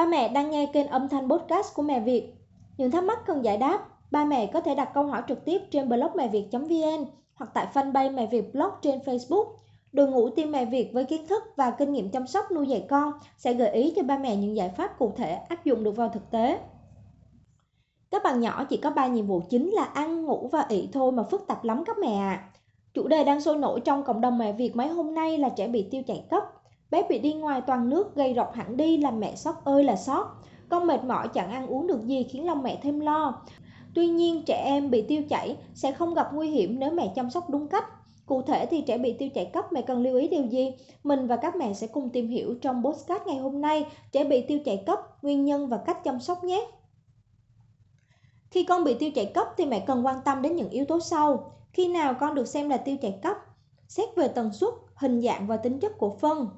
Ba mẹ đang nghe kênh âm thanh podcast của Mẹ Việt. Những thắc mắc cần giải đáp, ba mẹ có thể đặt câu hỏi trực tiếp trên blog mẹ việt.vn hoặc tại fanpage Mẹ Việt blog trên Facebook. Đội ngũ team Mẹ Việt với kiến thức và kinh nghiệm chăm sóc nuôi dạy con sẽ gợi ý cho ba mẹ những giải pháp cụ thể áp dụng được vào thực tế. Các bạn nhỏ chỉ có 3 nhiệm vụ chính là ăn, ngủ và ị thôi mà phức tạp lắm các mẹ ạ. À. Chủ đề đang sôi nổi trong cộng đồng mẹ Việt mấy hôm nay là trẻ bị tiêu chảy cấp. Bé bị đi ngoài toàn nước gây rọc hẳn đi làm mẹ sốc ơi là sót. Con mệt mỏi chẳng ăn uống được gì khiến lòng mẹ thêm lo. Tuy nhiên trẻ em bị tiêu chảy sẽ không gặp nguy hiểm nếu mẹ chăm sóc đúng cách. Cụ thể thì trẻ bị tiêu chảy cấp mẹ cần lưu ý điều gì? Mình và các mẹ sẽ cùng tìm hiểu trong postcard ngày hôm nay trẻ bị tiêu chảy cấp, nguyên nhân và cách chăm sóc nhé. Khi con bị tiêu chảy cấp thì mẹ cần quan tâm đến những yếu tố sau. Khi nào con được xem là tiêu chảy cấp? Xét về tần suất, hình dạng và tính chất của phân.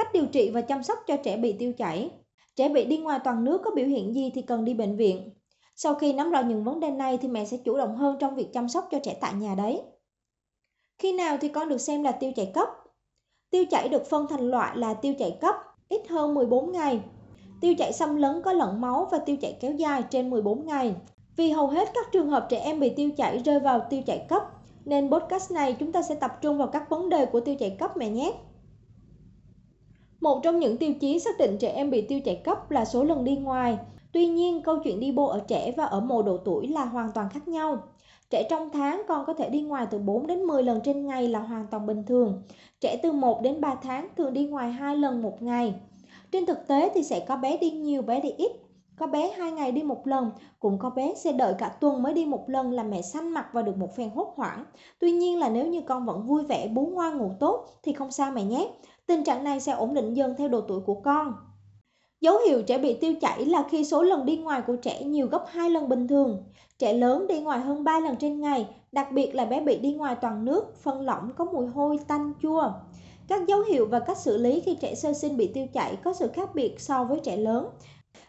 Cách điều trị và chăm sóc cho trẻ bị tiêu chảy. Trẻ bị đi ngoài toàn nước có biểu hiện gì thì cần đi bệnh viện. Sau khi nắm rõ những vấn đề này thì mẹ sẽ chủ động hơn trong việc chăm sóc cho trẻ tại nhà đấy. Khi nào thì con được xem là tiêu chảy cấp? Tiêu chảy được phân thành loại là tiêu chảy cấp, ít hơn 14 ngày. Tiêu chảy xâm lấn có lẫn máu và tiêu chảy kéo dài trên 14 ngày. Vì hầu hết các trường hợp trẻ em bị tiêu chảy rơi vào tiêu chảy cấp, nên podcast này chúng ta sẽ tập trung vào các vấn đề của tiêu chảy cấp mẹ nhé. Một trong những tiêu chí xác định trẻ em bị tiêu chảy cấp là số lần đi ngoài. Tuy nhiên, câu chuyện đi bộ ở trẻ và ở mồ độ tuổi là hoàn toàn khác nhau. Trẻ trong tháng còn có thể đi ngoài từ 4 đến 10 lần trên ngày là hoàn toàn bình thường. Trẻ từ 1 đến 3 tháng thường đi ngoài 2 lần một ngày. Trên thực tế thì sẽ có bé đi nhiều, bé đi ít. Có bé hai ngày đi một lần, cũng có bé sẽ đợi cả tuần mới đi một lần là mẹ xanh mặt và được một phen hốt hoảng. Tuy nhiên là nếu như con vẫn vui vẻ, bú ngoan ngủ tốt thì không sao mẹ nhé. Tình trạng này sẽ ổn định dần theo độ tuổi của con. Dấu hiệu trẻ bị tiêu chảy là khi số lần đi ngoài của trẻ nhiều gấp 2 lần bình thường. Trẻ lớn đi ngoài hơn 3 lần trên ngày, đặc biệt là bé bị đi ngoài toàn nước, phân lỏng có mùi hôi, tanh, chua. Các dấu hiệu và cách xử lý khi trẻ sơ sinh bị tiêu chảy có sự khác biệt so với trẻ lớn.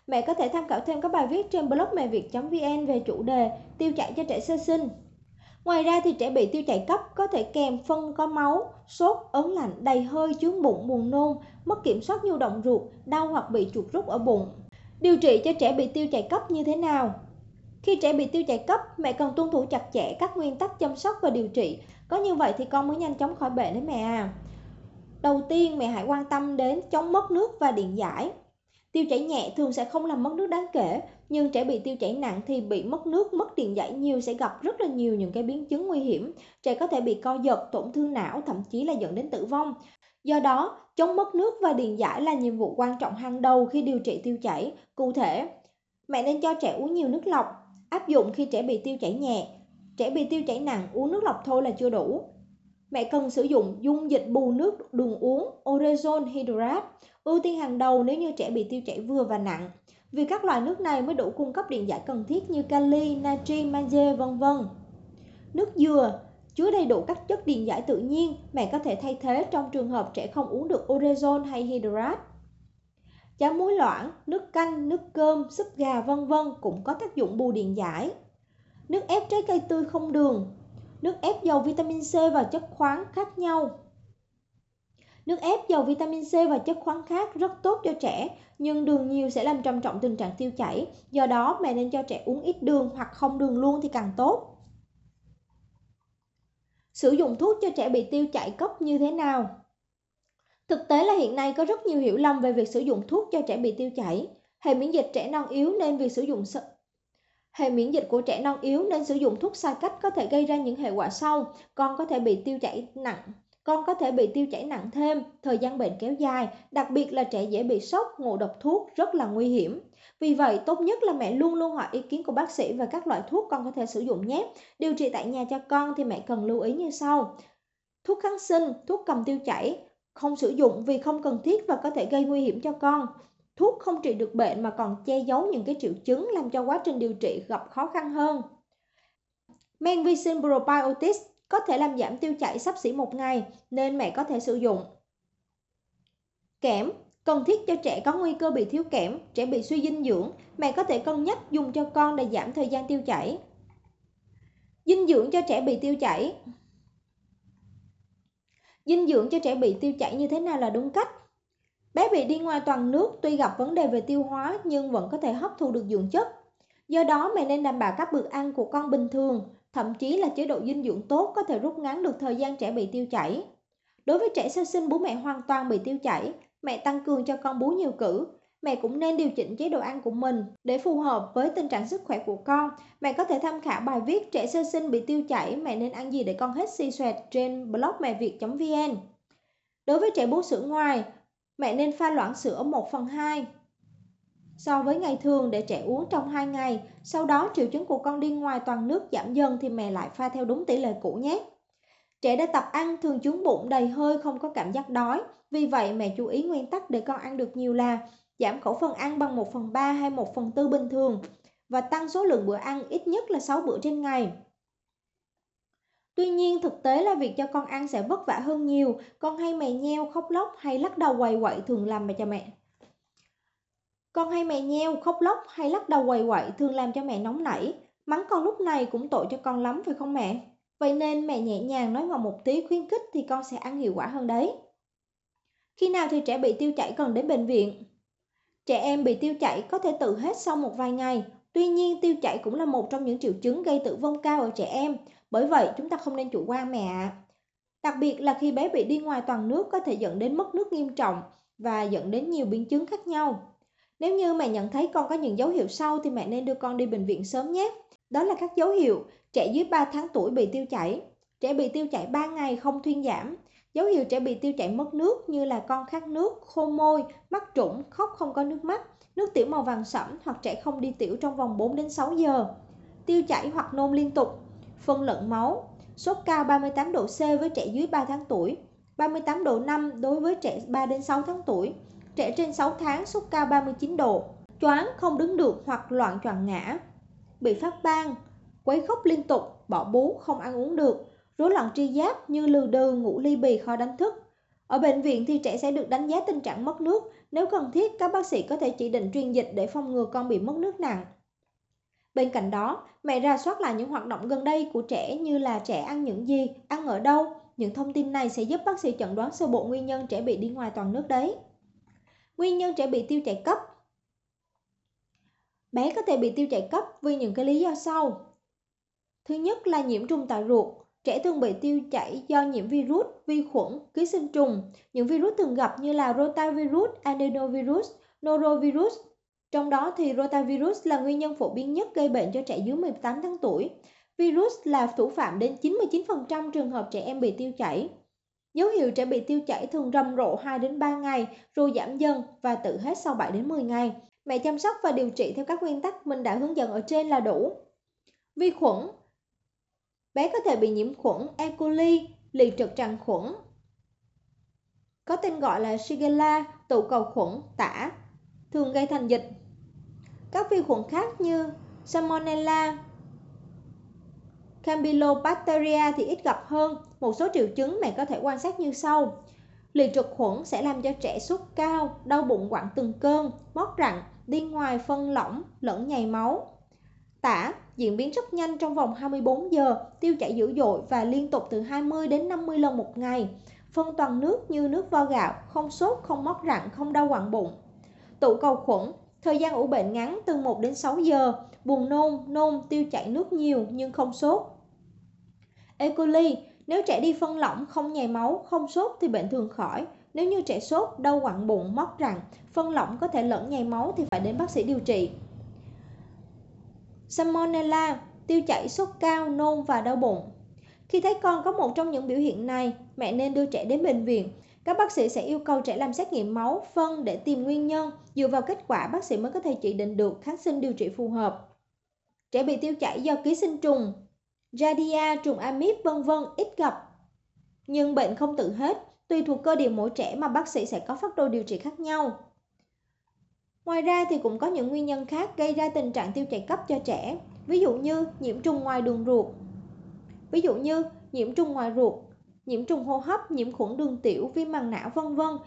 Mẹ có thể tham khảo thêm các bài viết trên blog mẹ việt.vn về chủ đề tiêu chảy cho trẻ sơ sinh. Ngoài ra thì trẻ bị tiêu chảy cấp có thể kèm phân có máu, sốt, ớn lạnh, đầy hơi, chướng bụng, buồn nôn, mất kiểm soát nhu động ruột, đau hoặc bị chuột rút ở bụng. Điều trị cho trẻ bị tiêu chảy cấp như thế nào? Khi trẻ bị tiêu chảy cấp, mẹ cần tuân thủ chặt chẽ các nguyên tắc chăm sóc và điều trị. Có như vậy thì con mới nhanh chóng khỏi bệnh đấy mẹ à. Đầu tiên, mẹ hãy quan tâm đến chống mất nước và điện giải. Tiêu chảy nhẹ thường sẽ không làm mất nước đáng kể, nhưng trẻ bị tiêu chảy nặng thì bị mất nước, mất điện giải nhiều sẽ gặp rất là nhiều những cái biến chứng nguy hiểm. Trẻ có thể bị co giật, tổn thương não, thậm chí là dẫn đến tử vong. Do đó, chống mất nước và điện giải là nhiệm vụ quan trọng hàng đầu khi điều trị tiêu chảy. Cụ thể, mẹ nên cho trẻ uống nhiều nước lọc, áp dụng khi trẻ bị tiêu chảy nhẹ. Trẻ bị tiêu chảy nặng uống nước lọc thôi là chưa đủ. Mẹ cần sử dụng dung dịch bù nước đường uống Orezon Hydrat, ưu tiên hàng đầu nếu như trẻ bị tiêu chảy vừa và nặng. Vì các loại nước này mới đủ cung cấp điện giải cần thiết như kali, natri, magie, vân vân. Nước dừa chứa đầy đủ các chất điện giải tự nhiên, mẹ có thể thay thế trong trường hợp trẻ không uống được Orezon hay Hydrat. Cháo muối loãng, nước canh, nước cơm, súp gà vân vân cũng có tác dụng bù điện giải. Nước ép trái cây tươi không đường, nước ép giàu vitamin C và chất khoáng khác nhau. Nước ép giàu vitamin C và chất khoáng khác rất tốt cho trẻ, nhưng đường nhiều sẽ làm trầm trọng tình trạng tiêu chảy. Do đó, mẹ nên cho trẻ uống ít đường hoặc không đường luôn thì càng tốt. Sử dụng thuốc cho trẻ bị tiêu chảy cấp như thế nào? Thực tế là hiện nay có rất nhiều hiểu lầm về việc sử dụng thuốc cho trẻ bị tiêu chảy. Hệ miễn dịch trẻ non yếu nên việc sử dụng Hệ miễn dịch của trẻ non yếu nên sử dụng thuốc sai cách có thể gây ra những hệ quả sau. Con có thể bị tiêu chảy nặng, con có thể bị tiêu chảy nặng thêm, thời gian bệnh kéo dài, đặc biệt là trẻ dễ bị sốc, ngộ độc thuốc rất là nguy hiểm. Vì vậy, tốt nhất là mẹ luôn luôn hỏi ý kiến của bác sĩ về các loại thuốc con có thể sử dụng nhé. Điều trị tại nhà cho con thì mẹ cần lưu ý như sau. Thuốc kháng sinh, thuốc cầm tiêu chảy, không sử dụng vì không cần thiết và có thể gây nguy hiểm cho con. Thuốc không trị được bệnh mà còn che giấu những cái triệu chứng làm cho quá trình điều trị gặp khó khăn hơn. Men vi sinh probiotics có thể làm giảm tiêu chảy sắp xỉ một ngày nên mẹ có thể sử dụng. Kẽm cần thiết cho trẻ có nguy cơ bị thiếu kẽm, trẻ bị suy dinh dưỡng, mẹ có thể cân nhắc dùng cho con để giảm thời gian tiêu chảy. Dinh dưỡng cho trẻ bị tiêu chảy Dinh dưỡng cho trẻ bị tiêu chảy như thế nào là đúng cách? Bé bị đi ngoài toàn nước tuy gặp vấn đề về tiêu hóa nhưng vẫn có thể hấp thu được dưỡng chất. Do đó mẹ nên đảm bảo các bữa ăn của con bình thường, thậm chí là chế độ dinh dưỡng tốt có thể rút ngắn được thời gian trẻ bị tiêu chảy. Đối với trẻ sơ sinh bố mẹ hoàn toàn bị tiêu chảy, mẹ tăng cường cho con bú nhiều cử. Mẹ cũng nên điều chỉnh chế độ ăn của mình để phù hợp với tình trạng sức khỏe của con. Mẹ có thể tham khảo bài viết trẻ sơ sinh bị tiêu chảy, mẹ nên ăn gì để con hết suy xoẹt trên blog mẹ việt.vn. Đối với trẻ bú sữa ngoài, mẹ nên pha loãng sữa 1 phần 2 so với ngày thường để trẻ uống trong 2 ngày. Sau đó triệu chứng của con đi ngoài toàn nước giảm dần thì mẹ lại pha theo đúng tỷ lệ cũ nhé. Trẻ đã tập ăn thường trúng bụng đầy hơi không có cảm giác đói. Vì vậy mẹ chú ý nguyên tắc để con ăn được nhiều là giảm khẩu phần ăn bằng 1 phần 3 hay 1 phần 4 bình thường và tăng số lượng bữa ăn ít nhất là 6 bữa trên ngày. Tuy nhiên thực tế là việc cho con ăn sẽ vất vả hơn nhiều, con hay mè nheo, khóc lóc hay lắc đầu quầy quậy thường làm mẹ cho mẹ. Con hay mẹ nheo, khóc lóc hay lắc đầu quầy quậy thường làm cho mẹ nóng nảy. Mắng con lúc này cũng tội cho con lắm phải không mẹ? Vậy nên mẹ nhẹ nhàng nói ngọt một tí khuyến khích thì con sẽ ăn hiệu quả hơn đấy. Khi nào thì trẻ bị tiêu chảy cần đến bệnh viện? Trẻ em bị tiêu chảy có thể tự hết sau một vài ngày. Tuy nhiên tiêu chảy cũng là một trong những triệu chứng gây tử vong cao ở trẻ em. Bởi vậy chúng ta không nên chủ quan mẹ ạ. Đặc biệt là khi bé bị đi ngoài toàn nước có thể dẫn đến mất nước nghiêm trọng và dẫn đến nhiều biến chứng khác nhau. Nếu như mẹ nhận thấy con có những dấu hiệu sau thì mẹ nên đưa con đi bệnh viện sớm nhé. Đó là các dấu hiệu trẻ dưới 3 tháng tuổi bị tiêu chảy, trẻ bị tiêu chảy 3 ngày không thuyên giảm, dấu hiệu trẻ bị tiêu chảy mất nước như là con khát nước, khô môi, mắt trũng, khóc không có nước mắt, nước tiểu màu vàng sẫm hoặc trẻ không đi tiểu trong vòng 4 đến 6 giờ, tiêu chảy hoặc nôn liên tục, phân lẫn máu, sốt cao 38 độ C với trẻ dưới 3 tháng tuổi, 38 độ 5 đối với trẻ 3 đến 6 tháng tuổi, trẻ trên 6 tháng sốt cao 39 độ, choáng không đứng được hoặc loạn choạng ngã, bị phát ban, quấy khóc liên tục, bỏ bú, không ăn uống được, rối loạn tri giác như lừ đừ, ngủ ly bì, khó đánh thức. Ở bệnh viện thì trẻ sẽ được đánh giá tình trạng mất nước, nếu cần thiết các bác sĩ có thể chỉ định truyền dịch để phòng ngừa con bị mất nước nặng. Bên cạnh đó, mẹ ra soát lại những hoạt động gần đây của trẻ như là trẻ ăn những gì, ăn ở đâu. Những thông tin này sẽ giúp bác sĩ chẩn đoán sơ bộ nguyên nhân trẻ bị đi ngoài toàn nước đấy. Nguyên nhân trẻ bị tiêu chảy cấp Bé có thể bị tiêu chảy cấp vì những cái lý do sau. Thứ nhất là nhiễm trùng tại ruột. Trẻ thường bị tiêu chảy do nhiễm virus, vi khuẩn, ký sinh trùng. Những virus thường gặp như là rotavirus, adenovirus, norovirus. Trong đó thì rotavirus là nguyên nhân phổ biến nhất gây bệnh cho trẻ dưới 18 tháng tuổi. Virus là thủ phạm đến 99% trường hợp trẻ em bị tiêu chảy. Dấu hiệu trẻ bị tiêu chảy thường rầm rộ 2 đến 3 ngày rồi giảm dần và tự hết sau 7 đến 10 ngày. Mẹ chăm sóc và điều trị theo các nguyên tắc mình đã hướng dẫn ở trên là đủ. Vi khuẩn Bé có thể bị nhiễm khuẩn E. coli, lì trực tràng khuẩn, có tên gọi là Shigella, tụ cầu khuẩn, tả, thường gây thành dịch. Các vi khuẩn khác như Salmonella, Campylobacteria thì ít gặp hơn. Một số triệu chứng mẹ có thể quan sát như sau. Lì trực khuẩn sẽ làm cho trẻ sốt cao, đau bụng quặn từng cơn, mót rặn, đi ngoài phân lỏng lẫn nhầy máu. Tả diễn biến rất nhanh trong vòng 24 giờ, tiêu chảy dữ dội và liên tục từ 20 đến 50 lần một ngày. Phân toàn nước như nước vo gạo, không sốt, không mót rặn, không đau quặn bụng. Tụ cầu khuẩn, thời gian ủ bệnh ngắn từ 1 đến 6 giờ, buồn nôn, nôn, tiêu chảy nước nhiều nhưng không sốt. E. coli, nếu trẻ đi phân lỏng, không nhầy máu, không sốt thì bệnh thường khỏi. Nếu như trẻ sốt, đau quặn bụng, móc rặn, phân lỏng có thể lẫn nhầy máu thì phải đến bác sĩ điều trị. Salmonella, tiêu chảy, sốt cao, nôn và đau bụng. Khi thấy con có một trong những biểu hiện này, mẹ nên đưa trẻ đến bệnh viện. Các bác sĩ sẽ yêu cầu trẻ làm xét nghiệm máu, phân để tìm nguyên nhân. Dựa vào kết quả, bác sĩ mới có thể chỉ định được kháng sinh điều trị phù hợp. Trẻ bị tiêu chảy do ký sinh trùng, Giardia, trùng amip vân vân ít gặp. Nhưng bệnh không tự hết, tùy thuộc cơ địa mỗi trẻ mà bác sĩ sẽ có phác đồ điều trị khác nhau. Ngoài ra thì cũng có những nguyên nhân khác gây ra tình trạng tiêu chảy cấp cho trẻ, ví dụ như nhiễm trùng ngoài đường ruột. Ví dụ như nhiễm trùng ngoài ruột, nhiễm trùng hô hấp, nhiễm khuẩn đường tiểu, viêm màng não vân vân.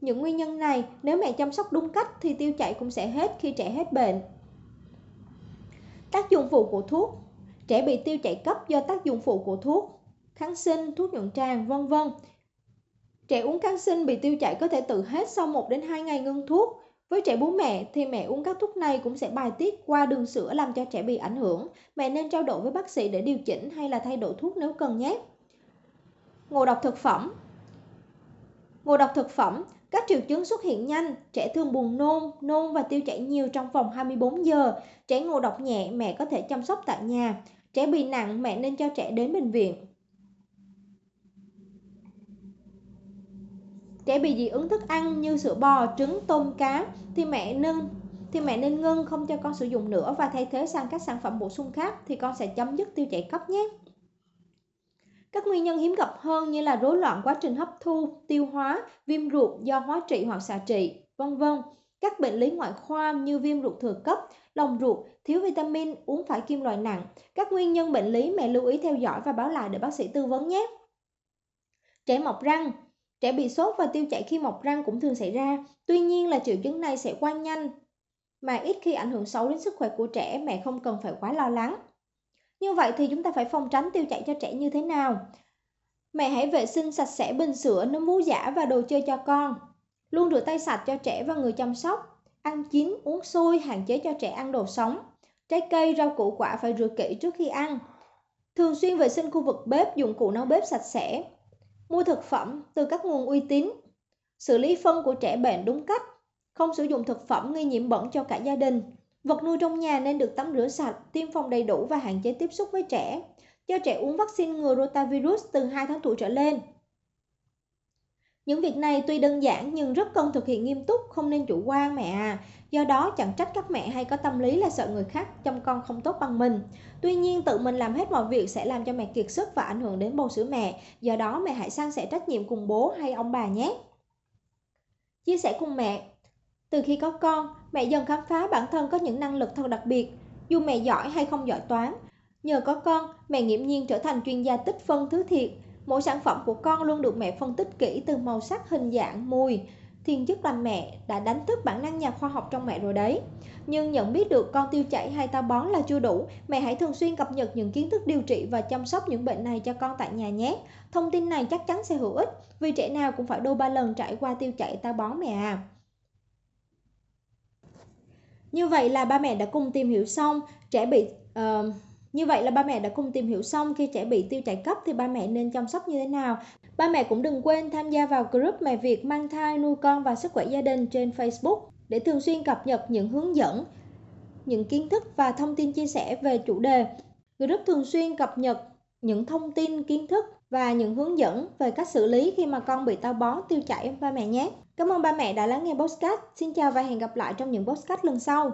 Những nguyên nhân này nếu mẹ chăm sóc đúng cách thì tiêu chảy cũng sẽ hết khi trẻ hết bệnh. Tác dụng phụ của thuốc Trẻ bị tiêu chảy cấp do tác dụng phụ của thuốc, kháng sinh, thuốc nhuận tràng, vân vân Trẻ uống kháng sinh bị tiêu chảy có thể tự hết sau 1 đến 2 ngày ngưng thuốc. Với trẻ bú mẹ thì mẹ uống các thuốc này cũng sẽ bài tiết qua đường sữa làm cho trẻ bị ảnh hưởng. Mẹ nên trao đổi với bác sĩ để điều chỉnh hay là thay đổi thuốc nếu cần nhé. Ngộ độc thực phẩm Ngộ độc thực phẩm, các triệu chứng xuất hiện nhanh, trẻ thường buồn nôn, nôn và tiêu chảy nhiều trong vòng 24 giờ. Trẻ ngộ độc nhẹ, mẹ có thể chăm sóc tại nhà. Trẻ bị nặng, mẹ nên cho trẻ đến bệnh viện. Trẻ bị dị ứng thức ăn như sữa bò, trứng, tôm, cá thì mẹ nên thì mẹ nên ngưng không cho con sử dụng nữa và thay thế sang các sản phẩm bổ sung khác thì con sẽ chấm dứt tiêu chảy cấp nhé. Các nguyên nhân hiếm gặp hơn như là rối loạn quá trình hấp thu, tiêu hóa, viêm ruột do hóa trị hoặc xạ trị, vân vân. Các bệnh lý ngoại khoa như viêm ruột thừa cấp, lòng ruột, thiếu vitamin, uống phải kim loại nặng. Các nguyên nhân bệnh lý mẹ lưu ý theo dõi và báo lại để bác sĩ tư vấn nhé. Trẻ mọc răng Trẻ bị sốt và tiêu chảy khi mọc răng cũng thường xảy ra. Tuy nhiên là triệu chứng này sẽ qua nhanh mà ít khi ảnh hưởng xấu đến sức khỏe của trẻ, mẹ không cần phải quá lo lắng. Như vậy thì chúng ta phải phòng tránh tiêu chảy cho trẻ như thế nào? Mẹ hãy vệ sinh sạch sẽ bình sữa, nấm vú giả và đồ chơi cho con. Luôn rửa tay sạch cho trẻ và người chăm sóc. Ăn chín, uống sôi, hạn chế cho trẻ ăn đồ sống. Trái cây, rau củ quả phải rửa kỹ trước khi ăn. Thường xuyên vệ sinh khu vực bếp, dụng cụ nấu bếp sạch sẽ. Mua thực phẩm từ các nguồn uy tín. Xử lý phân của trẻ bệnh đúng cách. Không sử dụng thực phẩm gây nhiễm bẩn cho cả gia đình. Vật nuôi trong nhà nên được tắm rửa sạch, tiêm phòng đầy đủ và hạn chế tiếp xúc với trẻ. Cho trẻ uống vaccine ngừa rotavirus từ 2 tháng tuổi trở lên. Những việc này tuy đơn giản nhưng rất cần thực hiện nghiêm túc, không nên chủ quan mẹ à. Do đó chẳng trách các mẹ hay có tâm lý là sợ người khác chăm con không tốt bằng mình. Tuy nhiên tự mình làm hết mọi việc sẽ làm cho mẹ kiệt sức và ảnh hưởng đến bầu sữa mẹ. Do đó mẹ hãy san sẻ trách nhiệm cùng bố hay ông bà nhé. Chia sẻ cùng mẹ Từ khi có con, mẹ dần khám phá bản thân có những năng lực thật đặc biệt. Dù mẹ giỏi hay không giỏi toán, nhờ có con, mẹ nghiễm nhiên trở thành chuyên gia tích phân thứ thiệt Mỗi sản phẩm của con luôn được mẹ phân tích kỹ từ màu sắc, hình dạng, mùi. Thiên chức làm mẹ đã đánh thức bản năng nhà khoa học trong mẹ rồi đấy. Nhưng nhận biết được con tiêu chảy hay táo bón là chưa đủ, mẹ hãy thường xuyên cập nhật những kiến thức điều trị và chăm sóc những bệnh này cho con tại nhà nhé. Thông tin này chắc chắn sẽ hữu ích vì trẻ nào cũng phải đôi ba lần trải qua tiêu chảy táo bón mẹ à. Như vậy là ba mẹ đã cùng tìm hiểu xong trẻ bị uh, như vậy là ba mẹ đã cùng tìm hiểu xong khi trẻ bị tiêu chảy cấp thì ba mẹ nên chăm sóc như thế nào. Ba mẹ cũng đừng quên tham gia vào group mẹ Việt mang thai, nuôi con và sức khỏe gia đình trên Facebook để thường xuyên cập nhật những hướng dẫn, những kiến thức và thông tin chia sẻ về chủ đề. Group thường xuyên cập nhật những thông tin, kiến thức và những hướng dẫn về cách xử lý khi mà con bị táo bón, tiêu chảy ba mẹ nhé. Cảm ơn ba mẹ đã lắng nghe podcast. Xin chào và hẹn gặp lại trong những podcast lần sau.